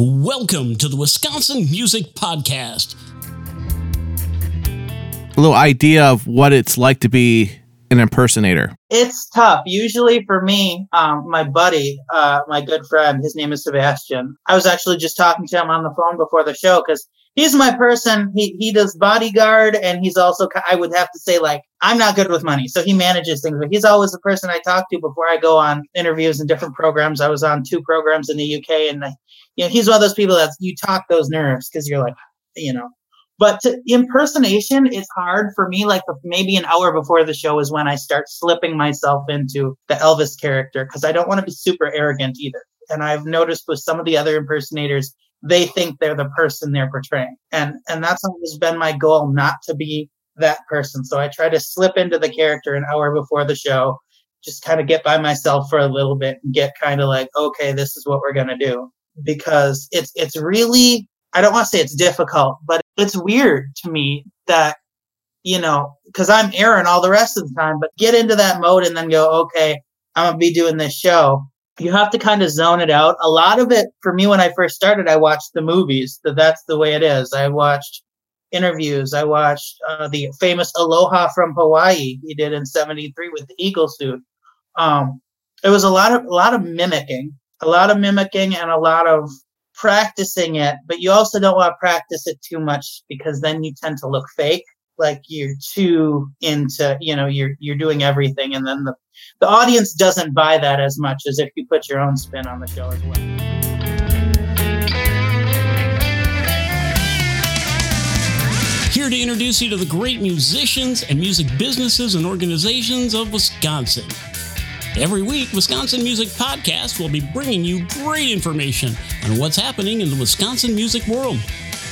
Welcome to the Wisconsin Music Podcast. A little idea of what it's like to be an impersonator. It's tough. Usually for me, um, my buddy, uh, my good friend, his name is Sebastian. I was actually just talking to him on the phone before the show because he's my person. He he does bodyguard, and he's also I would have to say like I'm not good with money, so he manages things. But he's always the person I talk to before I go on interviews and different programs. I was on two programs in the UK, and I, you know he's one of those people that you talk those nerves because you're like, you know. But to, impersonation is hard for me. Like maybe an hour before the show is when I start slipping myself into the Elvis character because I don't want to be super arrogant either. And I've noticed with some of the other impersonators, they think they're the person they're portraying. And and that's always been my goal, not to be that person. So I try to slip into the character an hour before the show, just kind of get by myself for a little bit and get kind of like, okay, this is what we're gonna do. Because it's it's really I don't want to say it's difficult, but it's weird to me that, you know, because I'm Aaron all the rest of the time, but get into that mode and then go, okay, I'm gonna be doing this show you have to kind of zone it out. A lot of it for me when I first started, I watched the movies. That that's the way it is. I watched interviews. I watched uh, the famous Aloha from Hawaii he did in '73 with the eagle suit. Um, it was a lot of a lot of mimicking, a lot of mimicking, and a lot of practicing it. But you also don't want to practice it too much because then you tend to look fake like you're too into you know you're you're doing everything and then the the audience doesn't buy that as much as if you put your own spin on the show as well here to introduce you to the great musicians and music businesses and organizations of Wisconsin. Every week, Wisconsin Music Podcast will be bringing you great information on what's happening in the Wisconsin music world.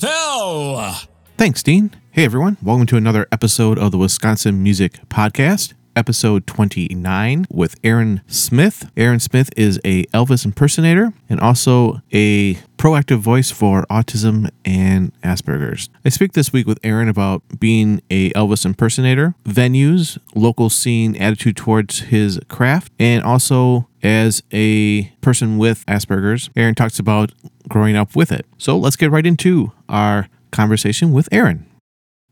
Phil. Thanks, Dean. Hey, everyone. Welcome to another episode of the Wisconsin Music Podcast, episode 29 with Aaron Smith. Aaron Smith is a Elvis impersonator and also a proactive voice for autism and Asperger's. I speak this week with Aaron about being a Elvis impersonator, venues, local scene attitude towards his craft, and also as a person with Asperger's. Aaron talks about growing up with it. So let's get right into our conversation with Aaron.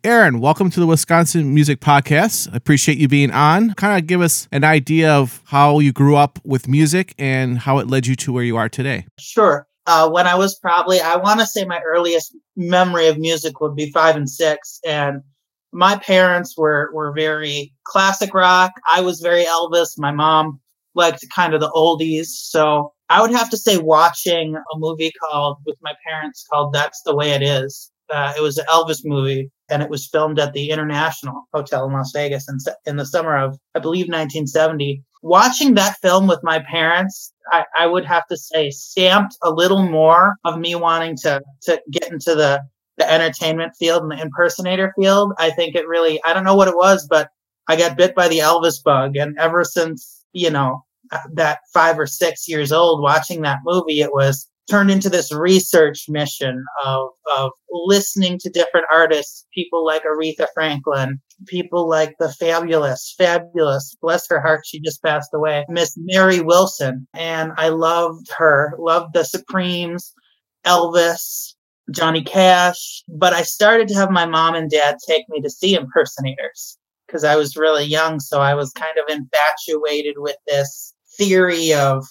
Aaron, welcome to the Wisconsin Music Podcast. I appreciate you being on. Kind of give us an idea of how you grew up with music and how it led you to where you are today. Sure. Uh, when I was probably, I want to say my earliest memory of music would be five and six. And my parents were, were very classic rock. I was very Elvis. My mom liked kind of the oldies. So I would have to say watching a movie called with my parents called That's the Way It Is. Uh, it was an Elvis movie and it was filmed at the International Hotel in Las Vegas in, in the summer of, I believe, 1970. Watching that film with my parents, I, I would have to say stamped a little more of me wanting to, to get into the, the entertainment field and the impersonator field. I think it really, I don't know what it was, but I got bit by the Elvis bug. And ever since, you know, that five or six years old watching that movie, it was turned into this research mission of, of listening to different artists, people like Aretha Franklin, people like the fabulous, fabulous, bless her heart, she just passed away, Miss Mary Wilson. And I loved her, loved the Supremes, Elvis, Johnny Cash. But I started to have my mom and dad take me to see impersonators because I was really young. So I was kind of infatuated with this theory of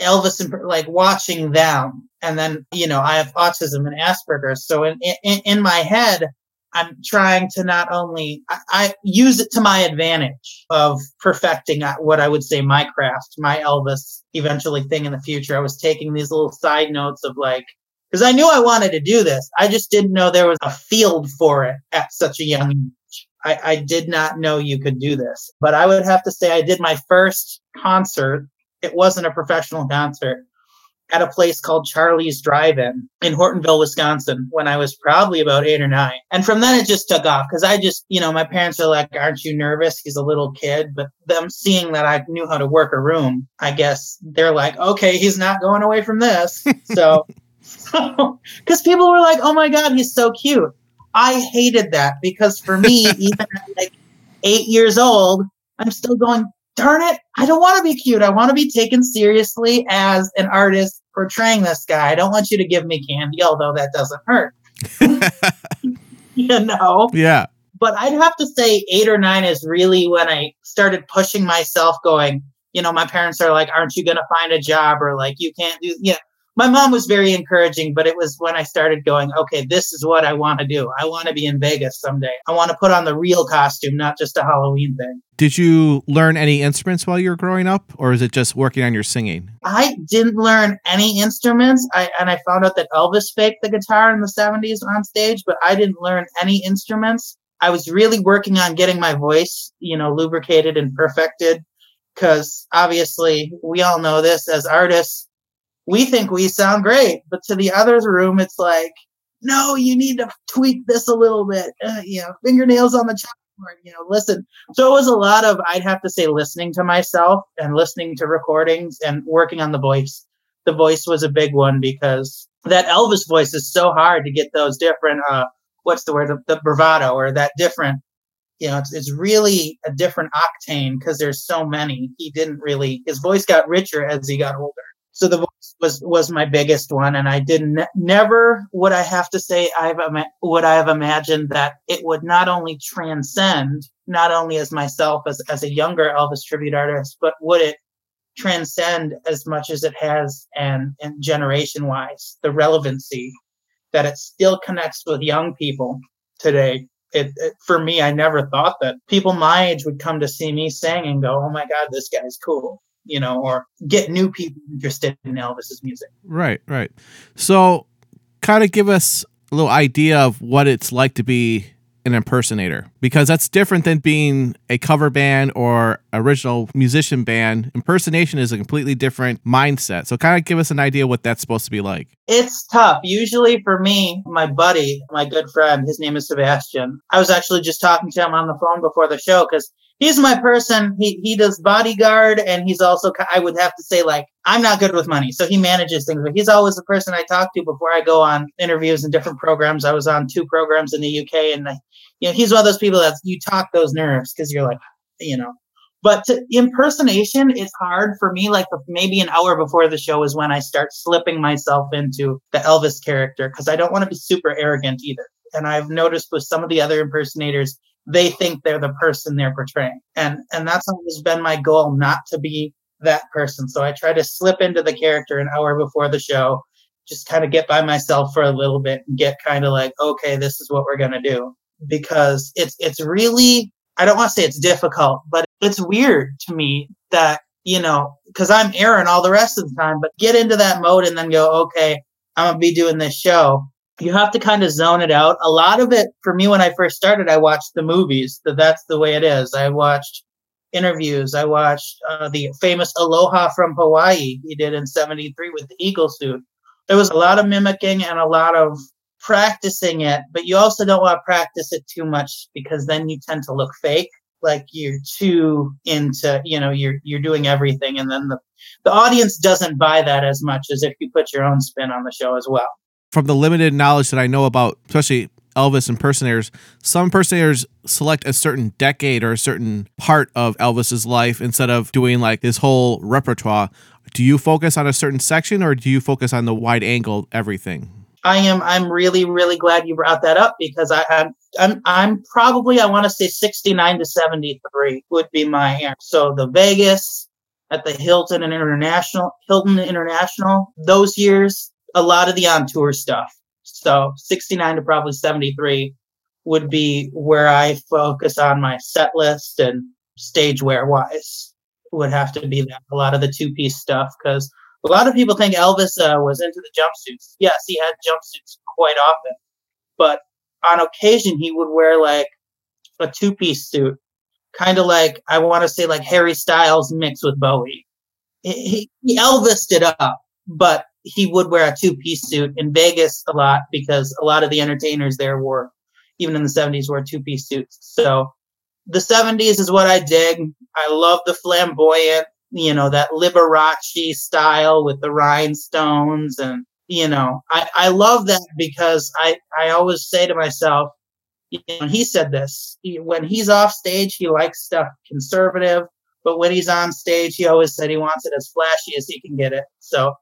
Elvis and like watching them. And then, you know, I have autism and Asperger's. So in, in, in my head, I'm trying to not only, I, I, use it to my advantage of perfecting uh, what I would say my craft, my Elvis eventually thing in the future. I was taking these little side notes of like, because I knew I wanted to do this. I just didn't know there was a field for it at such a young age. I, I did not know you could do this. But I would have to say I did my first concert it wasn't a professional concert. at a place called Charlie's Drive-In in Hortonville, Wisconsin, when I was probably about eight or nine. And from then it just took off because I just, you know, my parents are like, "Aren't you nervous?" He's a little kid, but them seeing that I knew how to work a room, I guess they're like, "Okay, he's not going away from this." So, because people were like, "Oh my god, he's so cute." I hated that because for me, even at like eight years old, I'm still going, darn it, I don't want to be cute. I want to be taken seriously as an artist portraying this guy. I don't want you to give me candy, although that doesn't hurt. you know? Yeah. But I'd have to say eight or nine is really when I started pushing myself, going, you know, my parents are like, aren't you going to find a job? Or like, you can't do, yeah my mom was very encouraging, but it was when I started going, okay, this is what I want to do. I want to be in Vegas someday. I want to put on the real costume, not just a Halloween thing. Did you learn any instruments while you were growing up, or is it just working on your singing? I didn't learn any instruments. I and I found out that Elvis faked the guitar in the 70s on stage, but I didn't learn any instruments. I was really working on getting my voice, you know, lubricated and perfected because obviously we all know this as artists we think we sound great, but to the other's room, it's like, no, you need to tweak this a little bit. Uh, you know, fingernails on the chalkboard. You know, listen. So it was a lot of, I'd have to say, listening to myself and listening to recordings and working on the voice. The voice was a big one because that Elvis voice is so hard to get those different. uh What's the word? The, the bravado or that different. You know, it's, it's really a different octane because there's so many. He didn't really. His voice got richer as he got older so the voice was was my biggest one and i didn't never would i have to say i've would i have imagined that it would not only transcend not only as myself as, as a younger elvis tribute artist but would it transcend as much as it has and and generation wise the relevancy that it still connects with young people today. It, it, for me i never thought that people my age would come to see me sing and go oh my god this guy's cool you know, or get new people interested in Elvis's music. Right, right. So, kind of give us a little idea of what it's like to be an impersonator because that's different than being a cover band or original musician band. Impersonation is a completely different mindset. So, kind of give us an idea what that's supposed to be like. It's tough. Usually, for me, my buddy, my good friend, his name is Sebastian. I was actually just talking to him on the phone before the show because he's my person. He he does bodyguard, and he's also I would have to say like I'm not good with money, so he manages things. But he's always the person I talk to before I go on interviews and different programs. I was on two programs in the UK, and I, you know he's one of those people that you talk those nerves because you're like, you know. But to, impersonation is hard for me. Like maybe an hour before the show is when I start slipping myself into the Elvis character because I don't want to be super arrogant either. And I've noticed with some of the other impersonators, they think they're the person they're portraying. And and that's always been my goal, not to be that person. So I try to slip into the character an hour before the show, just kind of get by myself for a little bit and get kind of like, okay, this is what we're gonna do. Because it's it's really I don't want to say it's difficult, but it's weird to me that, you know, because I'm Aaron all the rest of the time, but get into that mode and then go, okay, I'm gonna be doing this show you have to kind of zone it out. A lot of it for me when I first started, I watched the movies. That that's the way it is. I watched interviews. I watched uh, the famous Aloha from Hawaii he did in '73 with the eagle suit. There was a lot of mimicking and a lot of practicing it, but you also don't want to practice it too much because then you tend to look fake, like you're too into, you know, you're you're doing everything, and then the the audience doesn't buy that as much as if you put your own spin on the show as well from the limited knowledge that I know about, especially Elvis impersonators, some impersonators select a certain decade or a certain part of Elvis's life instead of doing like his whole repertoire. Do you focus on a certain section or do you focus on the wide angle everything? I am I'm really really glad you brought that up because I, I'm I'm I'm probably I want to say 69 to 73 would be my answer. So the Vegas at the Hilton and International Hilton International those years a lot of the on tour stuff. So 69 to probably 73 would be where I focus on my set list and stage wear wise would have to be that. A lot of the two piece stuff because a lot of people think Elvis uh, was into the jumpsuits. Yes, he had jumpsuits quite often, but on occasion he would wear like a two piece suit, kind of like I want to say like Harry Styles mixed with Bowie. He, he Elvised it up, but he would wear a two piece suit in Vegas a lot because a lot of the entertainers there wore, even in the 70s, wore two piece suits. So the 70s is what I dig. I love the flamboyant, you know, that Liberace style with the rhinestones. And, you know, I, I love that because I, I always say to myself, you know, he said this he, when he's off stage, he likes stuff conservative, but when he's on stage, he always said he wants it as flashy as he can get it. So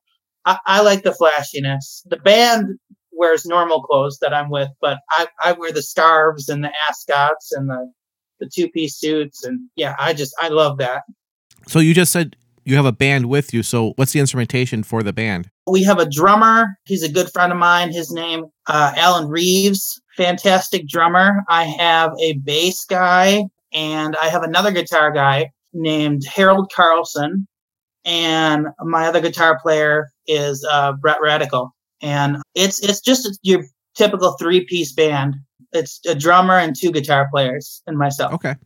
I, I like the flashiness. The band wears normal clothes that I'm with, but I, I wear the scarves and the ascots and the, the two piece suits. And yeah, I just, I love that. So you just said you have a band with you. So what's the instrumentation for the band? We have a drummer. He's a good friend of mine. His name, uh, Alan Reeves, fantastic drummer. I have a bass guy and I have another guitar guy named Harold Carlson. And my other guitar player is uh, Brett Radical. And it's it's just your typical three piece band. It's a drummer and two guitar players and myself. Okay.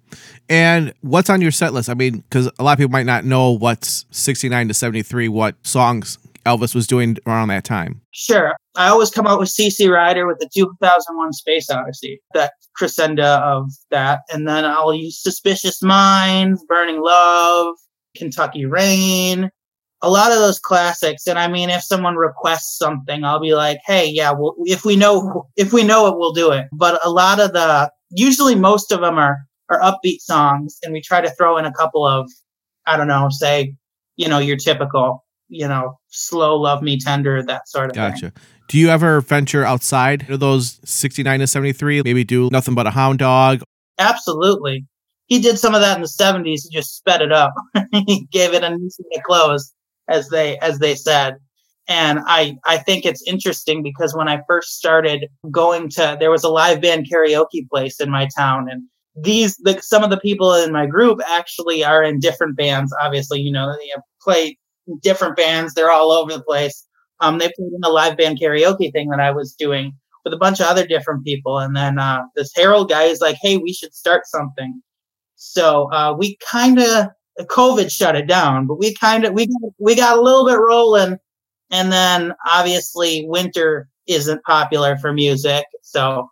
And what's on your set list? I mean, because a lot of people might not know what's 69 to 73, what songs Elvis was doing around that time. Sure. I always come out with CC Rider with the 2001 Space Odyssey, that crescendo of that. And then I'll use Suspicious Minds, Burning Love, Kentucky Rain, a lot of those classics. And I mean, if someone requests something, I'll be like, hey, yeah, well, if we know, if we know it, we'll do it. But a lot of the, usually most of them are, are upbeat songs. And we try to throw in a couple of, I don't know, say, you know, your typical, you know, slow love me tender, that sort of Gotcha. thing. Gotcha. Do you ever venture outside of those 69 to 73? Maybe do nothing but a hound dog? Absolutely. He did some of that in the 70s. He just sped it up. he gave it a new set of clothes as they as they said. And i i think it's interesting because when i first started going to there was a live band karaoke place in my town and these the, some of the people in my group actually are in different bands obviously you know they play different bands they're all over the place. Um they played in the live band karaoke thing that i was doing with a bunch of other different people and then uh this harold guy is like hey we should start something. So uh we kind of COVID shut it down, but we kind of we we got a little bit rolling, and then obviously winter isn't popular for music, so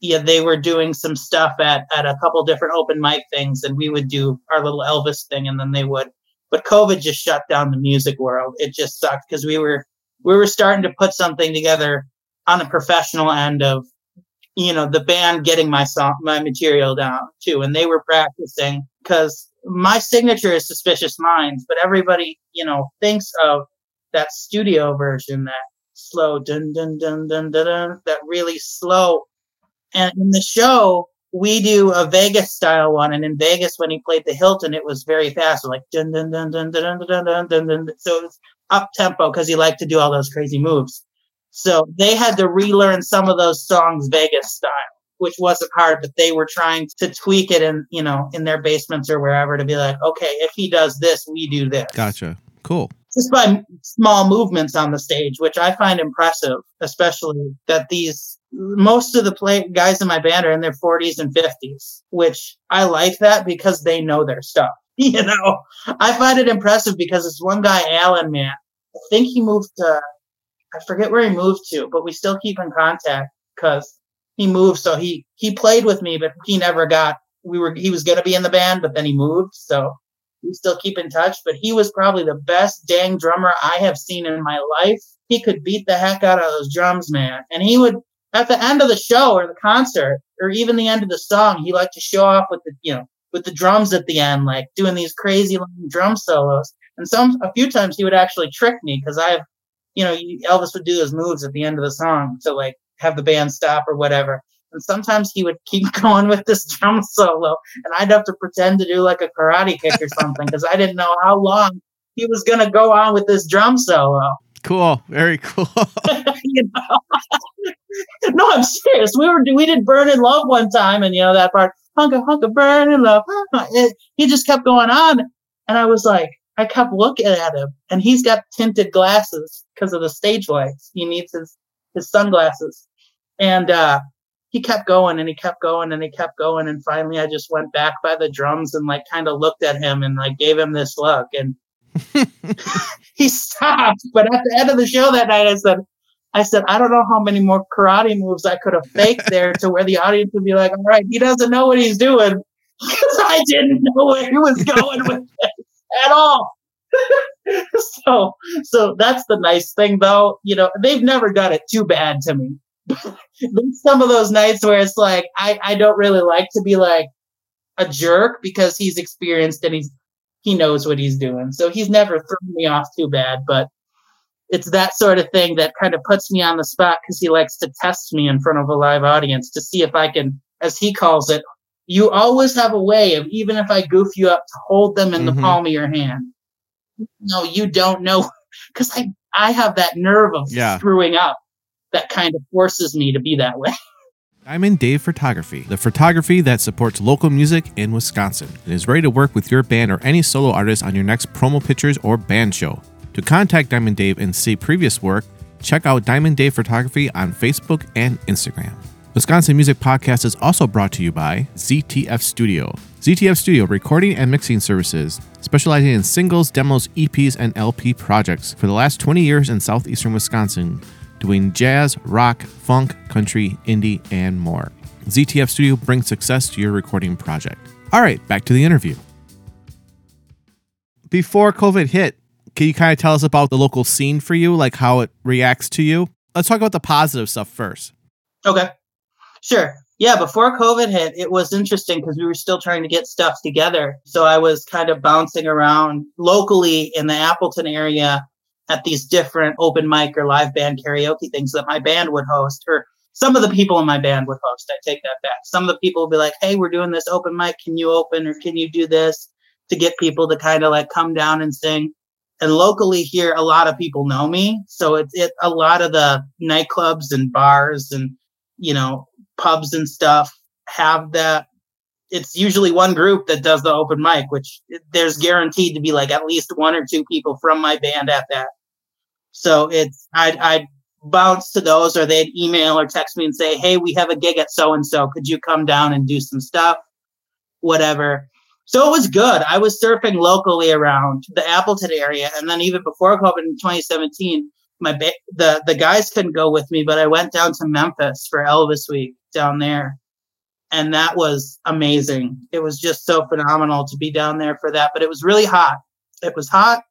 yeah, they were doing some stuff at at a couple different open mic things, and we would do our little Elvis thing, and then they would. But COVID just shut down the music world. It just sucked because we were we were starting to put something together on a professional end of you know the band getting my song my material down too and they were practicing because my signature is Suspicious Minds, but everybody, you know, thinks of that studio version, that slow dun dun dun dun dun, dun that really slow. And in the show, we do a Vegas style one, and in Vegas, when he played the Hilton, it was very fast, like dun dun dun dun dun dun dun dun dun. dun. So it was up tempo because he liked to do all those crazy moves. So they had to relearn some of those songs Vegas style which wasn't hard, but they were trying to tweak it in, you know, in their basements or wherever to be like, okay, if he does this, we do this. Gotcha. Cool. Just by small movements on the stage, which I find impressive, especially that these most of the play guys in my band are in their 40s and 50s, which I like that because they know their stuff. You know, I find it impressive because this one guy, Alan, man, I think he moved to, I forget where he moved to, but we still keep in contact because he moved, so he he played with me, but he never got. We were he was gonna be in the band, but then he moved, so we still keep in touch. But he was probably the best dang drummer I have seen in my life. He could beat the heck out of those drums, man. And he would at the end of the show or the concert or even the end of the song, he liked to show off with the you know with the drums at the end, like doing these crazy long drum solos. And some a few times he would actually trick me because I have, you know, Elvis would do those moves at the end of the song to like have the band stop or whatever. And sometimes he would keep going with this drum solo, and I'd have to pretend to do like a karate kick or something because I didn't know how long he was going to go on with this drum solo. Cool, very cool. you know, no, I'm serious. We were we did "Burning Love" one time, and you know that part, "Hunka Hunka Burn in Love." It, he just kept going on, and I was like, I kept looking at him, and he's got tinted glasses because of the stage lights. He needs his his sunglasses, and uh, he kept going and he kept going and he kept going. And finally, I just went back by the drums and like kind of looked at him and like gave him this look. And he stopped. But at the end of the show that night, I said, I said, I don't know how many more karate moves I could have faked there to where the audience would be like, all right, he doesn't know what he's doing. Because I didn't know where he was going with it at all. so so that's the nice thing though. You know, they've never done it too bad to me. There's some of those nights where it's like I, I don't really like to be like a jerk because he's experienced and he's he knows what he's doing. So he's never thrown me off too bad, but it's that sort of thing that kind of puts me on the spot because he likes to test me in front of a live audience to see if I can, as he calls it, you always have a way of even if I goof you up to hold them in Mhm. the palm of your hand. No, you don't know because I I have that nerve of Yeah. screwing up that kind of forces me to be that way. Diamond Dave Photography, the photography that supports local music in Wisconsin and is ready to work with your band or any solo artist on your next promo pictures or band show. To contact Diamond Dave and see previous work, check out Diamond Dave Photography on Facebook and Instagram. Wisconsin Music Podcast is also brought to you by ZTF Studio. ZTF Studio recording and mixing services, specializing in singles, demos, EPs, and LP projects for the last 20 years in southeastern Wisconsin, doing jazz, rock, funk, country, indie, and more. ZTF Studio brings success to your recording project. All right, back to the interview. Before COVID hit, can you kind of tell us about the local scene for you, like how it reacts to you? Let's talk about the positive stuff first. Okay. Sure. Yeah, before COVID hit, it was interesting because we were still trying to get stuff together. So I was kind of bouncing around locally in the Appleton area at these different open mic or live band karaoke things that my band would host, or some of the people in my band would host. I take that back. Some of the people would be like, hey, we're doing this open mic. Can you open or can you do this to get people to kind of like come down and sing? And locally here, a lot of people know me. So it's it, a lot of the nightclubs and bars and, you know, pubs and stuff have that. It's usually one group that does the open mic, which there's guaranteed to be like at least one or two people from my band at that. So it's I'd I'd bounce to those, or they'd email or text me and say, "Hey, we have a gig at so and so. Could you come down and do some stuff?" Whatever. So it was good. I was surfing locally around the Appleton area, and then even before COVID in 2017, my ba- the the guys couldn't go with me, but I went down to Memphis for Elvis Week down there, and that was amazing. It was just so phenomenal to be down there for that. But it was really hot. It was hot,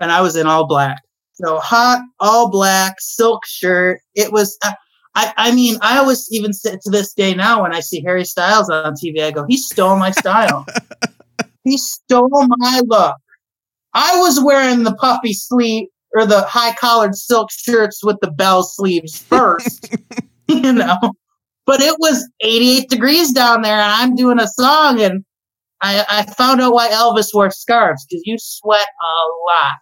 and I was in all black. So hot, all black, silk shirt. It was. Uh, I, I mean, I always even say to this day now when I see Harry Styles on TV, I go, he stole my style. he stole my look. I was wearing the puffy sleeve or the high collared silk shirts with the bell sleeves first, you know. But it was 88 degrees down there, and I'm doing a song, and I, I found out why Elvis wore scarves because you sweat a lot.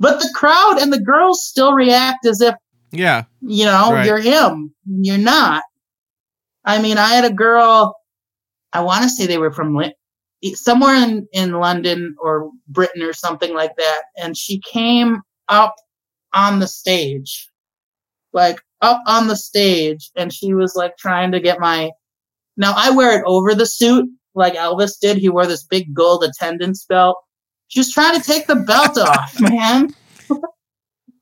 But the crowd and the girls still react as if Yeah. you know, Right. you're him. You're not. I mean, I had a girl, I want to say they were from somewhere in, in London or Britain or something like that. And she came up on the stage, like up on the stage. And she was like trying to get my, now I wear it over the suit like Elvis did. He wore this big gold attendance belt. She was trying to take the belt off, man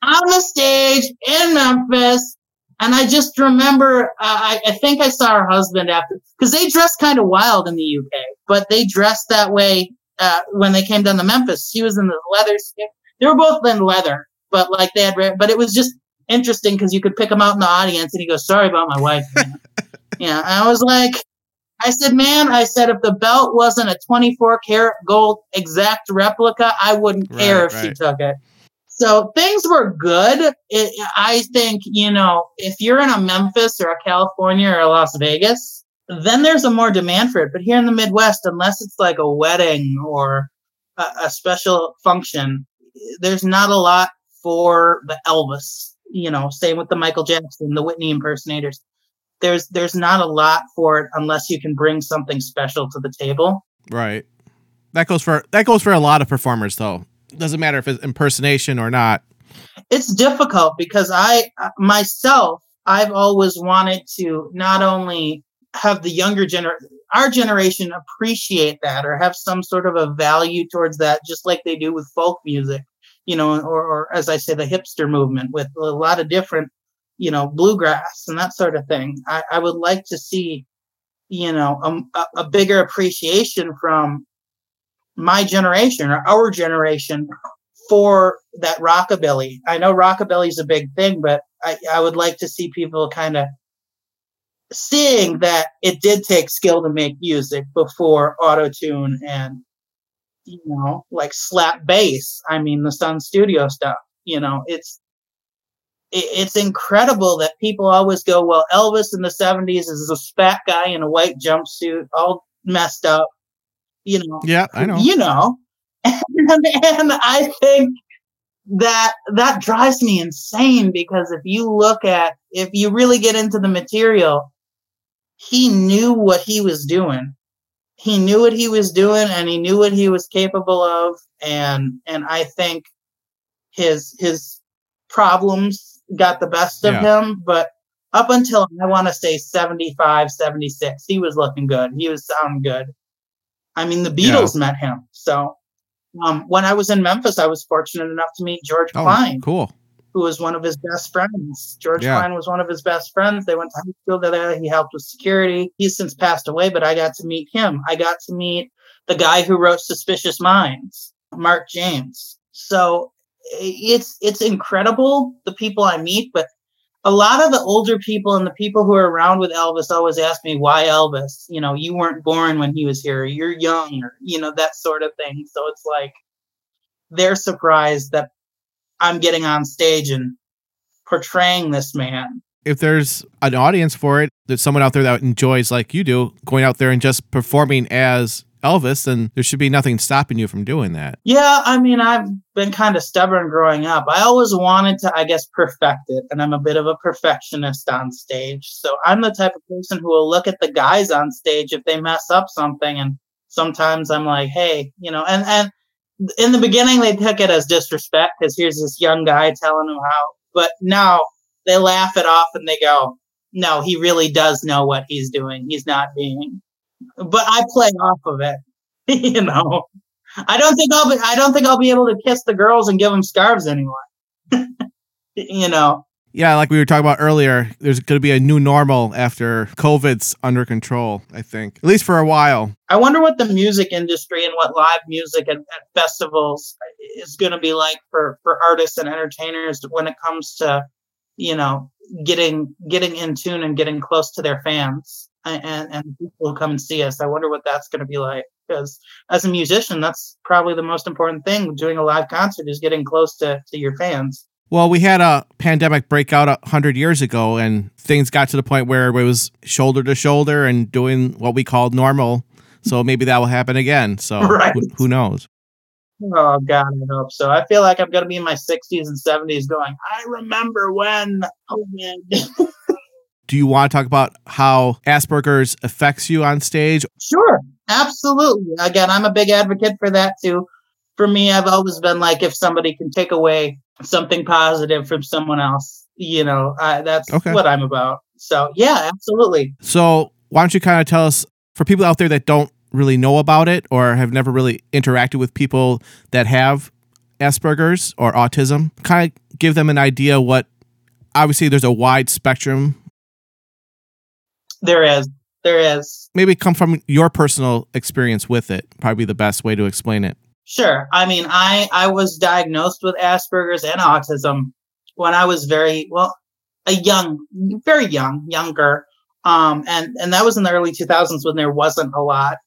on the stage in Memphis. And I just remember, uh, I, I think I saw her husband after, because they dress kind of wild in the UK, but they dressed that way uh, when they came down to Memphis. She was in the leather skin. They were both in leather, but like they had, but it was just interesting because you could pick them out in the audience and he goes, sorry about my wife. man." yeah. And I was like, I said, man, I said, if the belt wasn't a 24 karat gold exact replica, I wouldn't care Right, if she took it. So things were good. It, I think, you know, if you're in a Memphis or a California or a Las Vegas, then there's a more demand for it. But here in the Midwest, unless it's like a wedding or a, a special function, there's not a lot for the Elvis. You know, same with the Michael Jackson, the Whitney impersonators. There's there's not a lot for it unless you can bring something special to the table. Right. That goes for that goes for a lot of performers though. Doesn't matter if it's impersonation or not. it's difficult because I myself I've always wanted to not only have the younger generation, our generation appreciate that or have some sort of a value towards that, just like they do with folk music, you know, or, or as I say, the hipster movement with a lot of different, you know, bluegrass and that sort of thing. I, I would like to see, you know, a, a bigger appreciation from my generation or our generation for that rockabilly. I know rockabilly is a big thing, but I, I would like to see people kind of seeing that it did take skill to make music before auto tune and you know like slap bass. I mean the Sun Studio stuff. You know it's it, it's incredible that people always go, well, Elvis in the '70s is a fat guy in a white jumpsuit, all messed up. You know. Yeah, I know. You know. and, and I think that that drives me insane because if you look at if you really get into the material he knew what he was doing he knew what he was doing and he knew what he was capable of and and i think his his problems got the best of yeah. him but up until i want to say 75 76 he was looking good he was sounding good i mean the beatles yeah. met him so um, when I was in Memphis, I was fortunate enough to meet George oh, Klein. Cool. Who was one of his best friends. George yeah. Klein was one of his best friends. They went to high school together. He helped with security. He's since passed away, but I got to meet him. I got to meet the guy who wrote Suspicious Minds, Mark James. So it's it's incredible the people I meet, but a lot of the older people and the people who are around with Elvis always ask me why Elvis. You know, you weren't born when he was here. You're young, or you know that sort of thing. So it's like they're surprised that I'm getting on stage and portraying this man. If there's an audience for it, there's someone out there that enjoys like you do, going out there and just performing as Elvis, then there should be nothing stopping you from doing that. Yeah, I mean, I've been kind of stubborn growing up. I always wanted to, I guess, perfect it, and I'm a bit of a perfectionist on stage. So I'm the type of person who will look at the guys on stage if they mess up something, and sometimes I'm like, hey, you know, and and in the beginning they took it as disrespect because here's this young guy telling them how, but now they laugh it off and they go, no, he really does know what he's doing. He's not being but I play off of it. you know, I don't think I'll be. I don't think I'll be able to kiss the girls and give them scarves anymore. you know. Yeah, like we were talking about earlier, there's going to be a new normal after COVID's under control, I think, at least for a while. I wonder what the music industry and what live music at, at festivals is going to be like for, for artists and entertainers when it comes to, you know, getting getting in tune and getting close to their fans and, and people come and see us. I wonder what that's going to be like. Because as a musician, that's probably the most important thing. Doing a live concert is getting close to, to your fans. Well, we had a pandemic breakout a hundred years ago, and things got to the point where it was shoulder to shoulder and doing what we called normal. So maybe that will happen again. So right. who, who knows? Oh God, I hope so. I feel like I'm gonna be in my 60s and 70s, going. I remember when oh, COVID. do you want to talk about how Asperger's affects you on stage? Sure, absolutely. Again, I'm a big advocate for that too. For me, I've always been like, if somebody can take away something positive from someone else, you know, I, that's okay. what I'm about. So, yeah, absolutely. So, why don't you kind of tell us for people out there that don't really know about it or have never really interacted with people that have Asperger's or autism, kind of give them an idea what obviously there's a wide spectrum there is. There is. Maybe come from your personal experience with it. Probably the best way to explain it. Sure. I mean, I I was diagnosed with Asperger's and autism when I was very well, a young, very young, younger. Um, and and that was in the early 2000s when there wasn't a lot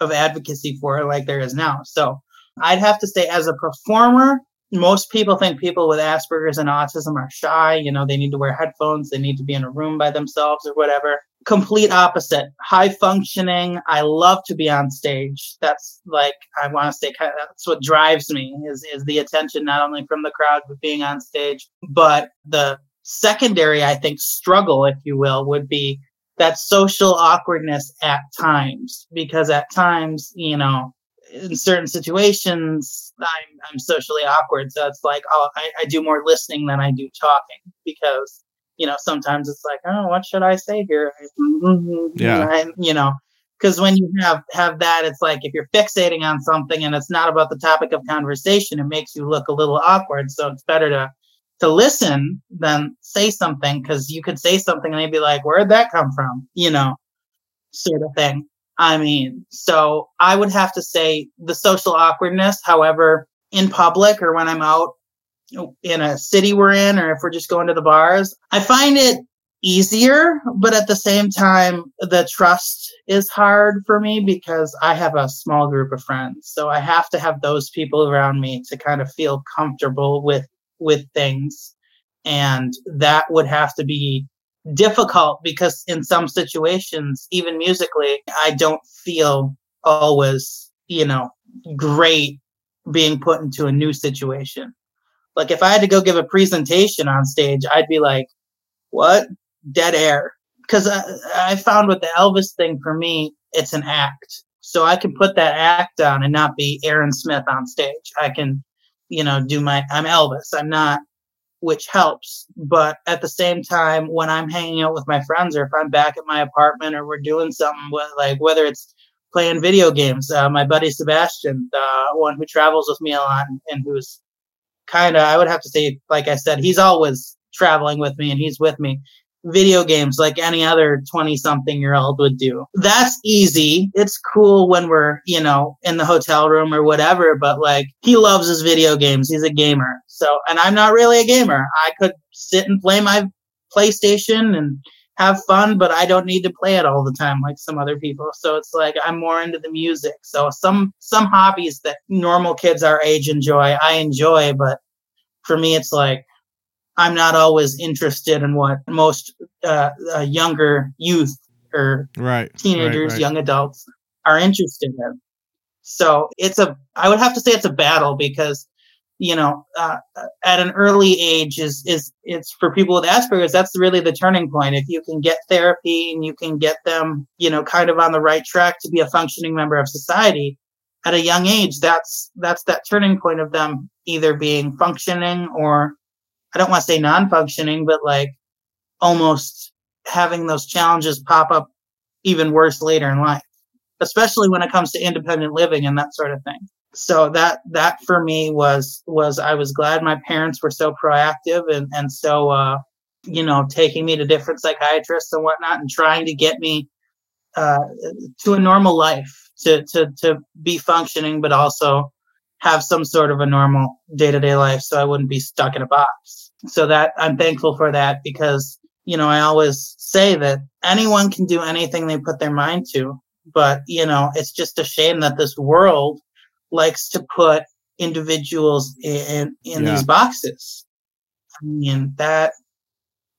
of advocacy for it like there is now. So I'd have to say, as a performer, most people think people with Asperger's and autism are shy. You know, they need to wear headphones, they need to be in a room by themselves or whatever. Complete opposite. High functioning. I love to be on stage. That's like I want to say that's what drives me is is the attention not only from the crowd but being on stage. But the secondary, I think, struggle, if you will, would be that social awkwardness at times because at times, you know, in certain situations, I'm, I'm socially awkward. So it's like, oh, I, I do more listening than I do talking because, you know, sometimes it's like, oh, what should I say here? Mm-hmm, yeah. And, you know, because when you have have that, it's like if you're fixating on something and it's not about the topic of conversation, it makes you look a little awkward. So it's better to to listen than say something because you could say something and they'd be like, "Where'd that come from?" You know, sort of thing. I mean, so I would have to say the social awkwardness. However, in public or when I'm out in a city we're in, or if we're just going to the bars, I find it easier, but at the same time, the trust is hard for me because I have a small group of friends. So I have to have those people around me to kind of feel comfortable with with things. And that would have to be difficult because in some situations, even musically, I don't feel always, you know, great being put into a new situation. Like if I had to go give a presentation on stage, I'd be like, what? Dead air. Because I, I found with the Elvis thing for me, it's an act. So I can put that act on and not be Aaron Smith on stage. I can, you know, do my, I'm Elvis. I'm not, which helps. But at the same time, when I'm hanging out with my friends or if I'm back at my apartment or we're doing something with, like, whether it's playing video games, uh, my buddy Sebastian, the one who travels with me a lot and who's kind of, I would have to say, like I said, he's always traveling with me and he's with me video games like any other 20 something year old would do. That's easy. It's cool when we're, you know, in the hotel room or whatever, but like he loves his video games. He's a gamer. So, and I'm not really a gamer. I could sit and play my PlayStation and have fun, but I don't need to play it all the time like some other people. So it's like I'm more into the music. So some some hobbies that normal kids our age enjoy, I enjoy, but for me it's like I'm not always interested in what most uh, uh, younger youth or right, teenagers, right, right. young adults are interested in. So it's a, I would have to say it's a battle because, you know, uh, at an early age is is it's for people with Asperger's. That's really the turning point. If you can get therapy and you can get them, you know, kind of on the right track to be a functioning member of society at a young age, that's that's that turning point of them either being functioning or I don't want to say non-functioning, but like almost having those challenges pop up even worse later in life, especially when it comes to independent living and that sort of thing. So that that for me was was I was glad my parents were so proactive and and so uh, you know taking me to different psychiatrists and whatnot and trying to get me uh, to a normal life to to to be functioning, but also have some sort of a normal day to day life so I wouldn't be stuck in a box. So that I'm thankful for that because, you know, I always say that anyone can do anything they put their mind to. But, you know, it's just a shame that this world likes to put individuals in, in Yeah. these boxes. I mean, that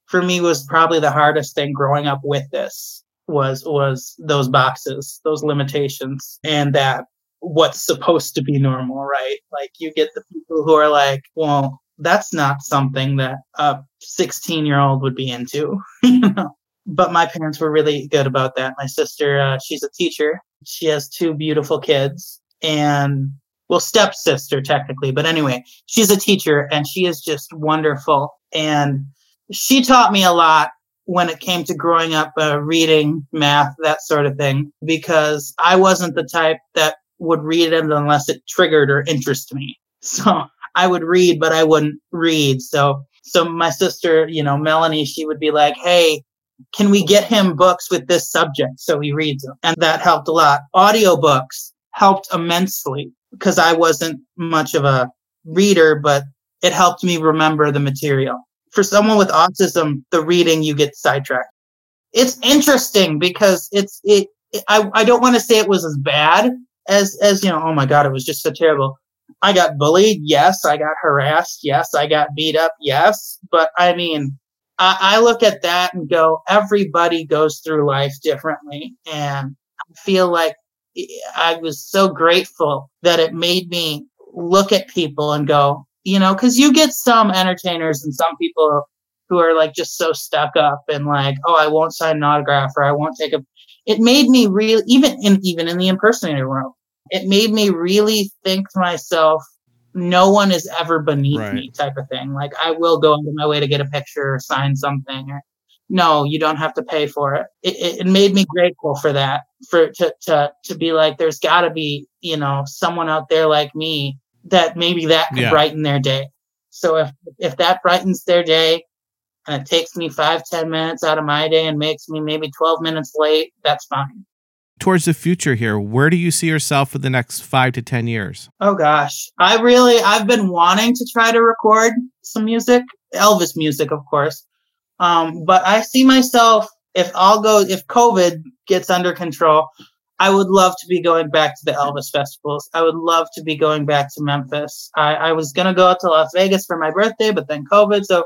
for me was probably the hardest thing growing up with this was was those boxes, those limitations, and that what's supposed to be normal, right? Like you get the people who are like, well, that's not something that a 16 year old would be into, you know. But my parents were really good about that. My sister, uh, she's a teacher. She has two beautiful kids, and well, stepsister technically, but anyway, she's a teacher and she is just wonderful. And she taught me a lot when it came to growing up, uh, reading, math, that sort of thing, because I wasn't the type that would read it unless it triggered or interested me. So I would read, but I wouldn't read. So, so my sister, you know, Melanie, she would be like, Hey, can we get him books with this subject? So he reads them. And that helped a lot. Audiobooks helped immensely because I wasn't much of a reader, but it helped me remember the material. For someone with autism, the reading, you get sidetracked. It's interesting because it's, it, it I, I don't want to say it was as bad as, as, you know, oh my God, it was just so terrible. I got bullied. Yes. I got harassed. Yes. I got beat up. Yes. But I mean, I, I look at that and go, everybody goes through life differently. And I feel like I was so grateful that it made me look at people and go, you know, because you get some entertainers and some people who are like just so stuck up and like, oh, I won't sign an autograph or I won't take a. It made me really, even in even in the impersonator world, it made me really think to myself, no one is ever beneath Right. me type of thing. Like I will go into my way to get a picture or sign something or no, you don't have to pay for it. It, it, made me grateful for that, for to to to be like, there's got to be you know someone out there like me that maybe that could Yeah. brighten their day. So if if that brightens their day, and it takes me five ten minutes out of my day and makes me maybe twelve minutes late, that's fine. Towards the future here, where do you see yourself for the next five to 10 years? Oh gosh, I really I've been wanting to try to record some music, Elvis music, of course. Um, but I see myself if all goes if COVID gets under control, I would love to be going back to the Elvis festivals. I would love to be going back to Memphis. I, I was gonna go out to Las Vegas for my birthday, but then COVID. So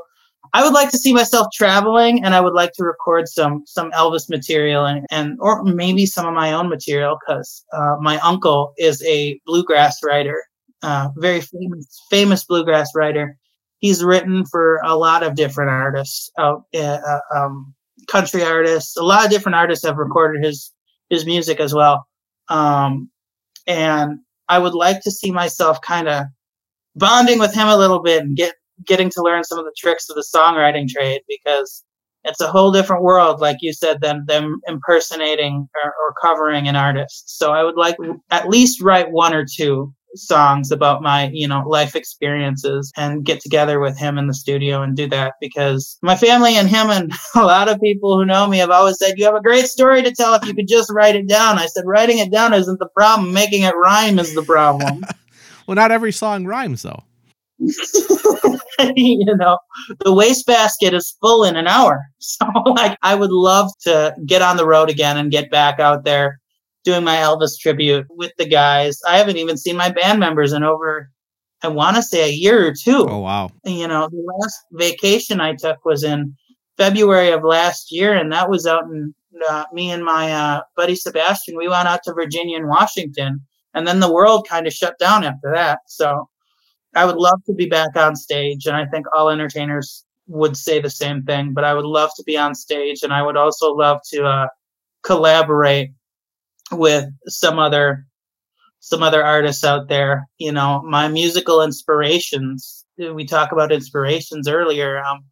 I would like to see myself traveling and I would like to record some some Elvis material and, and or maybe some of my own material because uh, my uncle is a bluegrass writer, uh, very famous famous bluegrass writer. He's written for a lot of different artists, uh, uh, um, country artists. A lot of different artists have recorded his his music as well. Um, and I would like to see myself kind of bonding with him a little bit and get getting to learn some of the tricks of the songwriting trade because it's a whole different world, like you said, than them impersonating or, or covering an artist. So I would like at least write one or two songs about my, you know, life experiences and get together with him in the studio and do that because my family and him and a lot of people who know me have always said, you have a great story to tell if you could just write it down. I said, writing it down isn't the problem. Making it rhyme is the problem. Well, not every song rhymes, though. you know, the wastebasket is full in an hour. So, like, I would love to get on the road again and get back out there doing my Elvis tribute with the guys. I haven't even seen my band members in over, I want to say, a year or two. Oh, wow. You know, the last vacation I took was in February of last year, and that was out in uh, me and my uh, buddy Sebastian. We went out to Virginia and Washington, and then the world kind of shut down after that. So, I would love to be back on stage, and I think all entertainers would say the same thing. But I would love to be on stage, and I would also love to uh, collaborate with some other some other artists out there. You know, my musical inspirations. We talk about inspirations earlier. Um,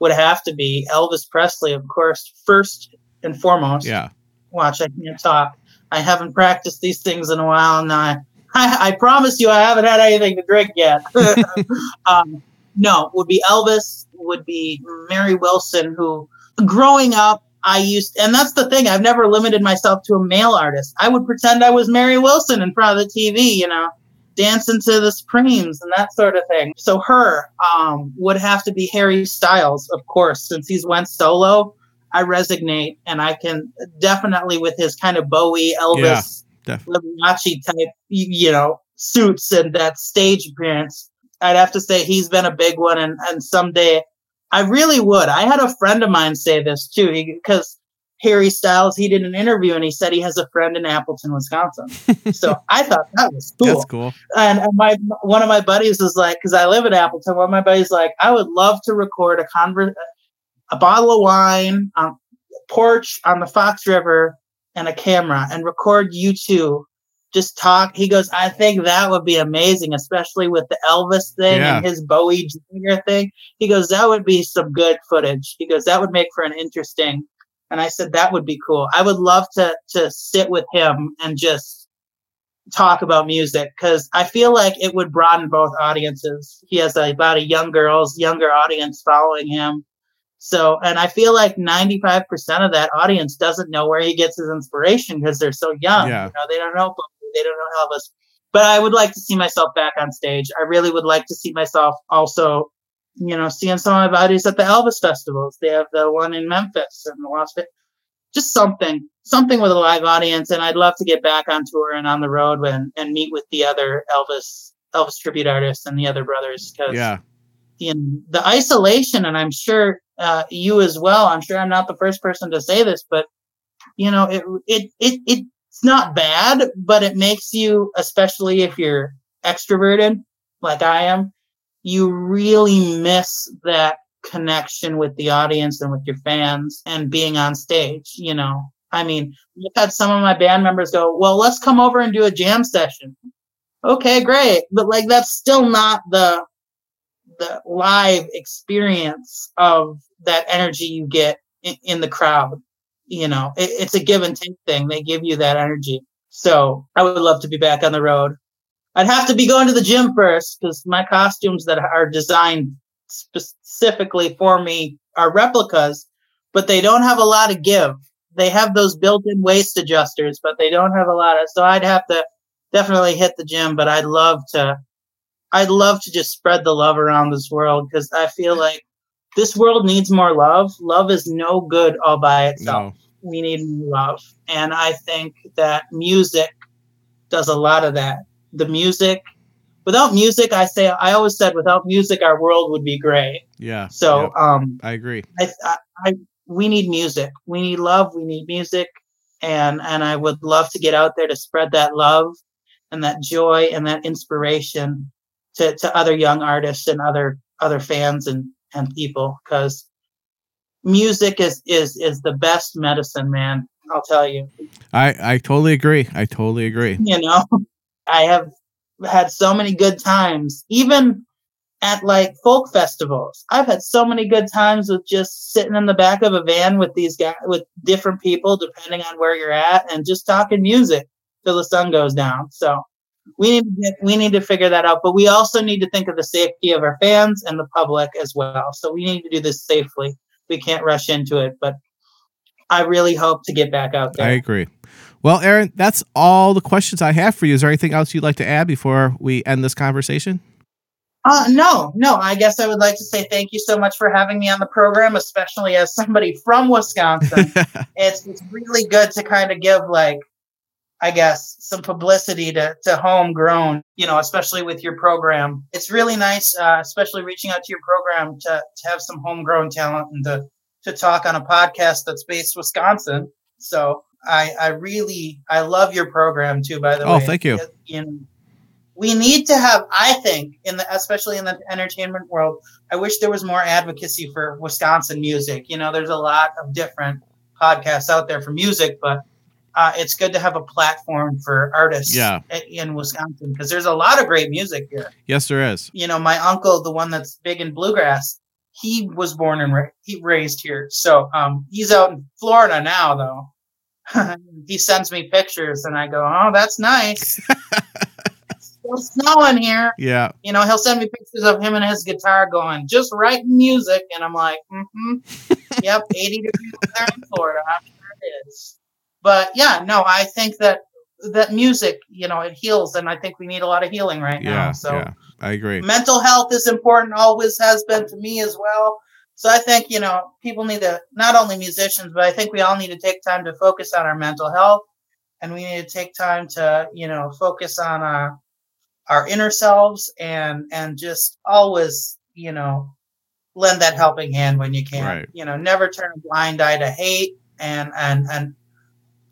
would have to be Elvis Presley, of course, first and foremost Yeah. watch i can't talk i haven't practiced these things in a while and i i, I promise you i haven't had anything to drink yet um, no would be elvis would be mary wilson who growing up i used and that's the thing i've never limited myself to a male artist i would pretend i was mary wilson in front of the tv you know dancing to the supremes and that sort of thing so her um, would have to be harry styles of course since he's went solo I resonate, and I can definitely with his kind of Bowie, Elvis, def- Liberace type, you know, suits and that stage appearance. I'd have to say he's been a big one, and and someday I really would. I had a friend of mine say this too, because Harry Styles he did an interview and he said he has a friend in Appleton, Wisconsin. so I thought that was cool That's cool. and, and my one of my buddies was like, because I live in Appleton, one of my buddies like, I would love to record a conver- a bottle of wine on a porch on the Fox River and a camera and record you two just talk. He goes, I think that would be amazing, especially with the Elvis thing Yeah. and his Bowie Jr. thing. He goes, that would be some good footage. He goes, that would make for an interesting. And I said, that would be cool. I would love to to sit with him and just talk about music because I feel like it would broaden both audiences. He has a, about a young girls, younger audience following him. So, and I feel like 95% of that audience doesn't know where he gets his inspiration because they're so young. Yeah. You know, they don't know, they don't know Elvis. But I would like to see myself back on stage. I really would like to see myself also, you know, seeing some of my buddies at the Elvis festivals. They have the one in Memphis and the Las Vegas. Just something, something with a live audience. And I'd love to get back on tour and on the road and, and meet with the other Elvis, Elvis tribute artists and the other brothers. Cause Yeah. in the isolation, and I'm sure uh, you as well. I'm sure I'm not the first person to say this, but you know, it it it it it's not bad, but it makes you, especially if you're extroverted like I am, you really miss that connection with the audience and with your fans and being on stage. You know, I mean, I've had some of my band members go, "Well, let's come over and do a jam session." okay, great. But like that's still not the the live experience of that energy you get in, in the crowd. You know, it, it's a give and take thing. They give you that energy. So I would love to be back on the road. I'd have to be going to the gym first because my costumes that are designed specifically for me are replicas, but they don't have a lot of give. They have those built-in waist adjusters, but they don't have a lot of. So I'd have to definitely hit the gym, but I'd love to. I'd love to just spread the love around this world because I feel like this world needs more love. Love is no good all by itself. No. We need love, and I think that music does a lot of that. The music without music, I say I always said without music our world would be gray. Yeah. So yep. um, I agree. I, I, I we need music. We need love. We need music, and and I would love to get out there to spread that love and that joy and that inspiration to to other young artists and other other fans and and people because music is is is the best medicine, man. I'll tell you. I I totally agree. I totally agree. You know, I have had so many good times, even at like folk festivals. I've had so many good times with just sitting in the back of a van with these guys, with different people, depending on where you're at, and just talking music till the sun goes down. So we need to get, we need to figure that out, but we also need to think of the safety of our fans and the public as well. So we need to do this safely. We can't rush into it, but I really hope to get back out there. I agree. Well, Aaron, that's all the questions I have for you. Is there anything else you'd like to add before we end this conversation? Uh, no, no. I guess I would like to say thank you so much for having me on the program, especially as somebody from Wisconsin. it's, it's really good to kind of give like, I guess, some publicity to, to homegrown, you know, especially with your program. It's really nice, uh, especially reaching out to your program to, to have some homegrown talent and to, to talk on a podcast that's based Wisconsin. So I, I really, I love your program too, by the oh, way. Oh, thank you. you know, we need to have, I think, in the, especially in the entertainment world, I wish there was more advocacy for Wisconsin music. You know, there's a lot of different podcasts out there for music, but uh, it's good to have a platform for artists yeah. in Wisconsin because there's a lot of great music here. Yes, there is. You know, my uncle, the one that's big in bluegrass, he was born and ra- he raised here. So um, he's out in Florida now, though. he sends me pictures and I go, oh, that's nice. it's still snowing here. Yeah. You know, he'll send me pictures of him and his guitar going, just writing music. And I'm like, mm-hmm. yep, 80 degrees there in Florida. I'm sure it is. But yeah, no, I think that that music, you know, it heals. And I think we need a lot of healing right yeah, now. So yeah, I agree. Mental health is important, always has been to me as well. So I think, you know, people need to, not only musicians, but I think we all need to take time to focus on our mental health. And we need to take time to, you know, focus on our our inner selves and, and just always, you know, lend that helping hand when you can. Right. You know, never turn a blind eye to hate and, and, and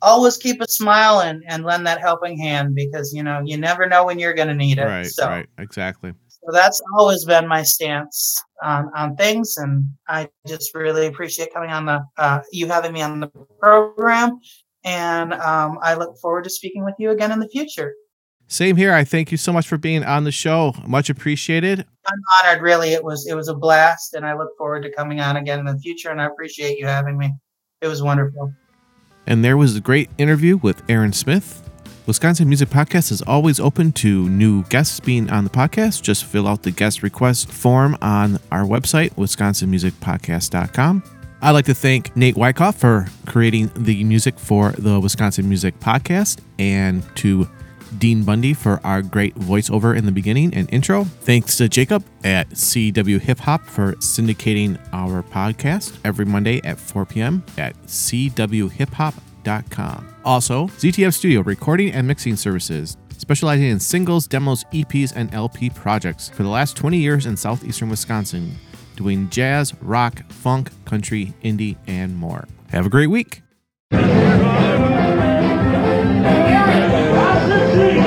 always keep a smile and, and lend that helping hand because, you know, you never know when you're going to need it. Right. So, right. Exactly. So that's always been my stance on, on things, and I just really appreciate coming on the uh, you having me on the program, and um, I look forward to speaking with you again in the future. Same here. I thank you so much for being on the show. Much appreciated. I'm honored. Really, it was it was a blast, and I look forward to coming on again in the future. And I appreciate you having me. It was wonderful. And there was a great interview with Aaron Smith. Wisconsin Music Podcast is always open to new guests being on the podcast. Just fill out the guest request form on our website, wisconsinmusicpodcast.com. I'd like to thank Nate Wyckoff for creating the music for the Wisconsin Music Podcast and to Dean Bundy for our great voiceover in the beginning and intro. Thanks to Jacob at CW Hip Hop for syndicating our podcast every Monday at 4 p.m. at cwhiphop.com also, ZTF Studio recording and mixing services, specializing in singles, demos, EPs, and LP projects for the last 20 years in southeastern Wisconsin, doing jazz, rock, funk, country, indie, and more. Have a great week the sea.